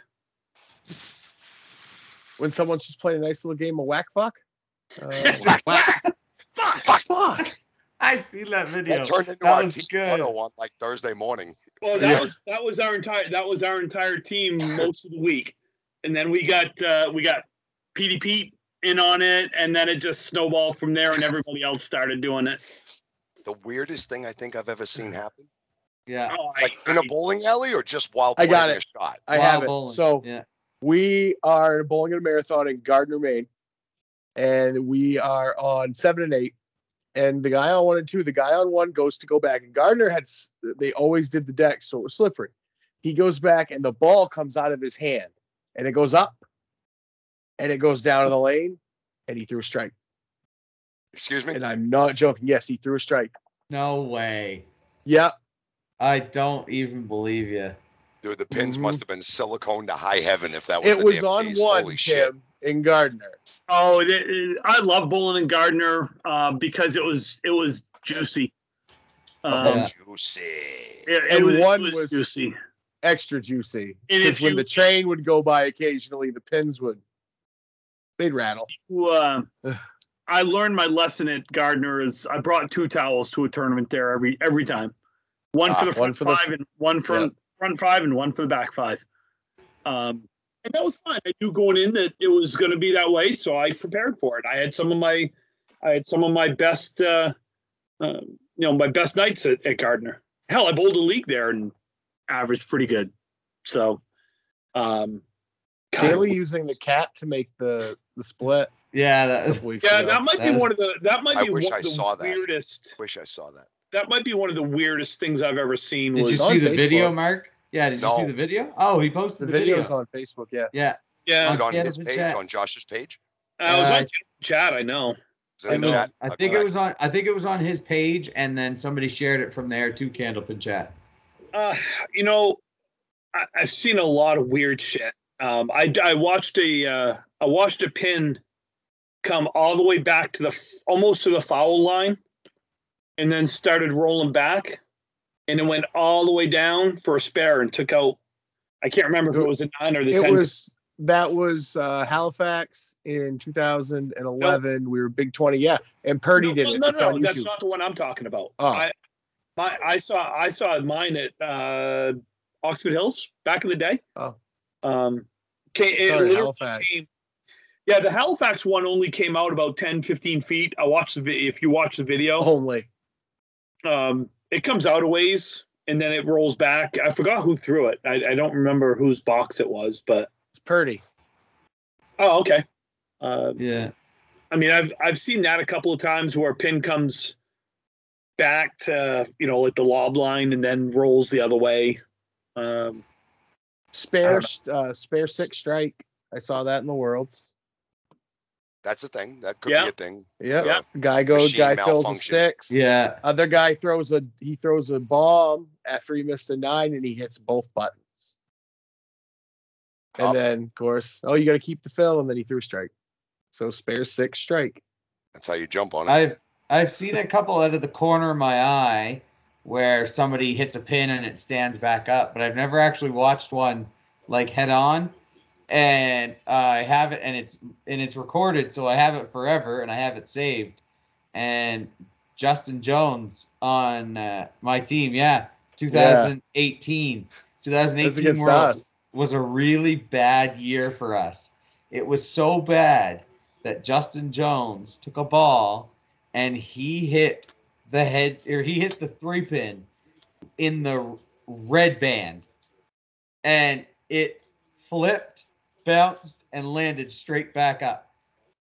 When someone's just playing a nice little game of whack fuck. Uh, Fuck. Fuck. Fuck! I see that video. That turned into That our was team good. photo on like Thursday morning. Well, that Yeah. was that was our entire that was our entire team most of the week, and then we got uh, we got Petey Pete in on it, and then it just snowballed from there, and everybody else started doing it. The weirdest thing I think I've ever seen happen, Yeah. Oh, I- like in a bowling alley or just while I playing got a it. shot. I Wild have it. So yeah. we are in a bowling in a marathon in Gardiner, Maine, and we are on seven and eight. And the guy on one and two, the guy on one goes to go back. And Gardiner had, they always did the deck, so it was slippery. He goes back, and the ball comes out of his hand, and it goes up, and it goes down to the lane, and he threw a strike. Excuse me. And I'm not joking. Yes, he threw a strike. No way. Yeah, I don't even believe you. Dude, the pins Mhm. must have been silicone to high heaven if that was it the was on piece. one, Holy shit. In Gardiner. Oh, it- it- I love bowling in Gardiner uh, because it was it was juicy. Um, Yeah. Juicy. it, it And was, it one was was- juicy. extra juicy. And Because if when you- the train would go by occasionally, the pins would they'd rattle. who, uh, I learned my lesson at Gardiner is I brought two towels to a tournament there every every time. One for Ah, the front one for the- five and one for front five and one for the back five. Um, and that was fun. I knew going in that it was going to be that way, so I prepared for it. I had some of my I had some of my best uh, uh, you know my best nights at, at Gardiner. Hell, I bowled a league there and averaged pretty good. So, um, God, using the cat to make the the split. Yeah, that yeah, ago. that might That be is- one of the that might I be wish one I of the saw that. weirdest. Wish I saw that. That might be one of the weirdest things I've ever seen. Did Was you see the video, Mark? Yeah, did you No. see the video? Oh, he posted the, video. video's on Facebook. Yeah, Yeah, yeah, it on yeah, his page, chat. on Josh's page? I was Uh, on chat. I know. Is it in it the was, chat? I Okay. think it was on. I think it was on his page, and then somebody shared it from there to Candlepin Chat. Uh, you know, I, I've seen a lot of weird shit. Um, I I watched a uh, I watched a pin come all the way back to the almost to the foul line, and then started rolling back, and it went all the way down for a spare and took out. I can't remember if it was a nine or the it ten. was that was uh, Halifax in 2011. We were Big 20. Yeah, and Purdy no, did no, it. no, It's no, that's not the one I'm talking about. Oh. I, my, I saw I saw mine at uh, Oxford Hills back in the day. Oh. Um, came, Sorry, Halifax. came- yeah, the Halifax one only came out about 10, 15 feet. I watched the video. If you watch the video, Only. Um, it comes out a ways and then it rolls back. I forgot who threw it. I, I don't remember whose box it was, but It's Purdy. oh, okay. Uh, Yeah, I mean, I've I've seen that a couple of times where a pin comes back to you know like the lob line and then rolls the other way. Um, Spare uh, spare six strike. I saw that in the worlds. That's a thing. That could Yeah. be a thing. Yep. Yeah. Guy goes. Guy fills a six. yeah. Other guy throws a he throws a bomb after he missed a nine and he hits both buttons. And Tough. then of course, oh you got to keep the fill and then he threw strike. So spare six strike. That's how you jump on it. I've I've seen a couple out of the corner of my eye where somebody hits a pin and it stands back up, but I've never actually watched one like head on. And uh, I have it, and it's and it's recorded, so I have it forever, and I have it saved. And Justin Jones on uh, my team, yeah, 2018, 2018 That's World us. was a really bad year for us. It was so bad that Justin Jones took a ball and he hit the head or he hit the three pin in the red band and it flipped, bounced, and landed straight back up.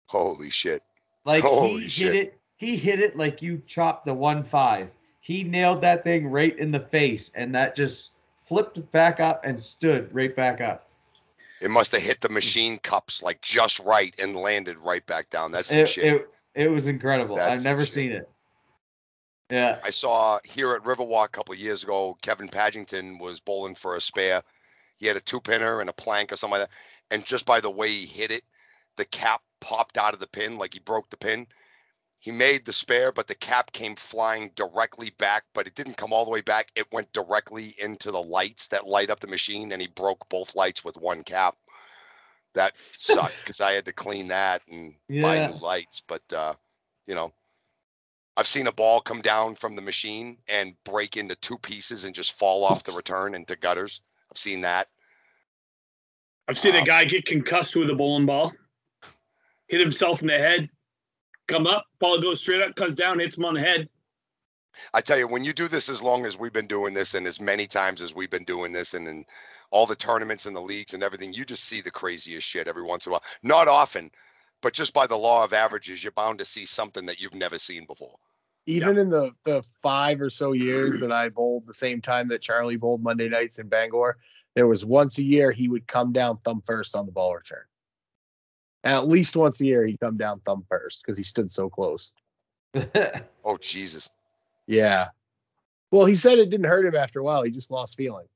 Holy shit. Like Holy he shit. hit it, he hit it like you chopped the one five. He nailed that thing right in the face, and that just flipped back up and stood right back up. It must have hit the machine cups like just right and landed right back down. That's some It, shit. it, it was incredible. That's I've never shit. seen it. Yeah. I saw here at Riverwalk a couple of years ago, Kevin Pagington was bowling for a spare. He had a two pinner and a plank or something like that. And just by the way he hit it, the cap popped out of the pin, like he broke the pin. He made the spare, but the cap came flying directly back, but it didn't come all the way back. It went directly into the lights that light up the machine, and he broke both lights with one cap. That sucked because I had to clean that and buy new lights. But uh, you know, I've seen a ball come down from the machine and break into two pieces and just fall off the return into gutters. I've seen that. I've seen a Um, guy get concussed with a bowling ball, hit himself in the head, come up, ball goes straight up, comes down, hits him on the head. I tell you, when you do this as long as we've been doing this and as many times as we've been doing this and in all the tournaments and the leagues and everything, you just see the craziest shit every once in a while. Not often, but just by the law of averages, you're bound to see something that you've never seen before. Even in the the five or so years that I bowled the same time that Charlie bowled Monday nights in Bangor, there was once a year he would come down thumb first on the ball return. At least once a year he'd come down thumb first because he stood so close. Oh Jesus. Yeah. Well, he said it didn't hurt him after a while. He just lost feeling.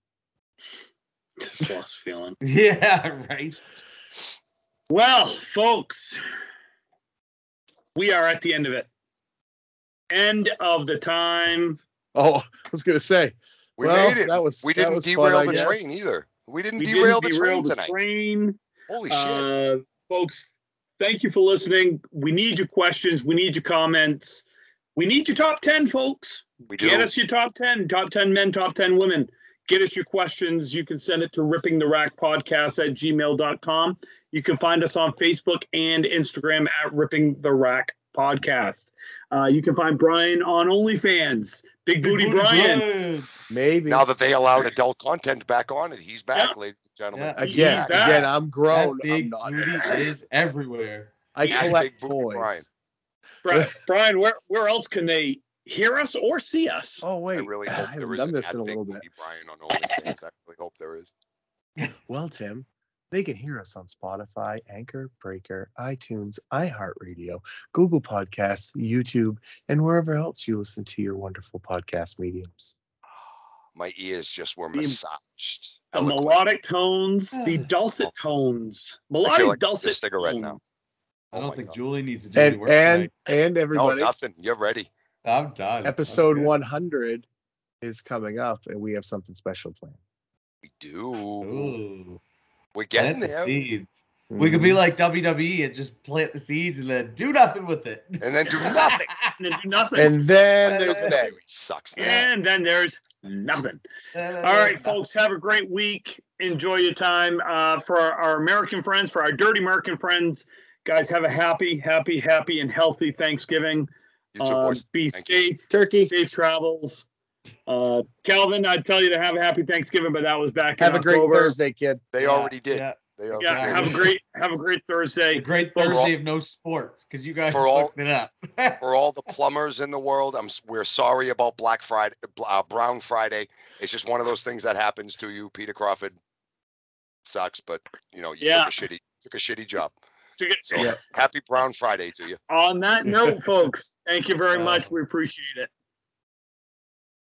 Just lost feeling. yeah, right. Well, folks, we are at the end of it. End of the time. Oh, I was gonna say. We well, made it. That was we that didn't was derail I the train either. We didn't We derail didn't the derail train the tonight. train. Holy shit. Uh, folks, thank you for listening. We need your questions. We need your comments. We need your top 10, folks. we do. Get us your top 10, top 10 men, top 10 women. Get us your questions. You can send it to ripping the rack podcast at gmail.com. You can find us on Facebook and Instagram at ripping the rack podcast. Uh, you can find Brian on OnlyFans. Big Booty, Brian. Maybe. Now that they allowed adult content back on it, he's back, Yeah. ladies and gentlemen. Yeah. again, He's back. again, I'm That grown. I'm big not. booty is everywhere. I Yeah, collect big booty Brian. Brian, where where else can they hear us or see us? Oh I wait, really I hope haven't there is done a this in a big little bit. booty Brian on OnlyFans. I really hope there is. Well, Tim, they can hear us on Spotify, Anchor, Breaker, iTunes, iHeartRadio, Google Podcasts, YouTube, and wherever else you listen to your wonderful podcast mediums. My ears just were massaged. The eloquently. melodic tones, the dulcet oh. tones, melodic like a dulcet cigarette tones. now. I Oh don't my think God. Julie needs to do any And work and tonight. and No, nothing. You're ready. I'm done. episode I'm 100 is coming up, and we have something special planned. We do. Ooh, We're plant getting the there. seeds. We could be Mhm. like WWE and just plant the seeds and then do nothing with it. And then do nothing. And then do nothing. And then there's WWE that. sucks now. and then there's nothing. All right, folks, have a great week. Enjoy your time. Uh, for our, our American friends, for our dirty American friends, guys, have a happy, happy, happy, and healthy Thanksgiving. You two Uh, be Thank you. safe. Turkey. Safe travels. Uh, Calvin, I'd tell you to have a happy Thanksgiving, but that was back Have in a great October. Thursday, kid. They Yeah, already did. Yeah. They already Yeah, did. have a great, have a great A Thursday. great For all- Thursday of no sports because you guys For all- it up. For all the plumbers in the world, I'm we're sorry about Black Friday, uh, Brown Friday. It's just one of those things that happens to you, Peter Crawford. Sucks, but you know you Yeah. took a shitty took a shitty job. So Yeah. happy Brown Friday to you. On that note, folks, thank you very Uh, much. We appreciate it.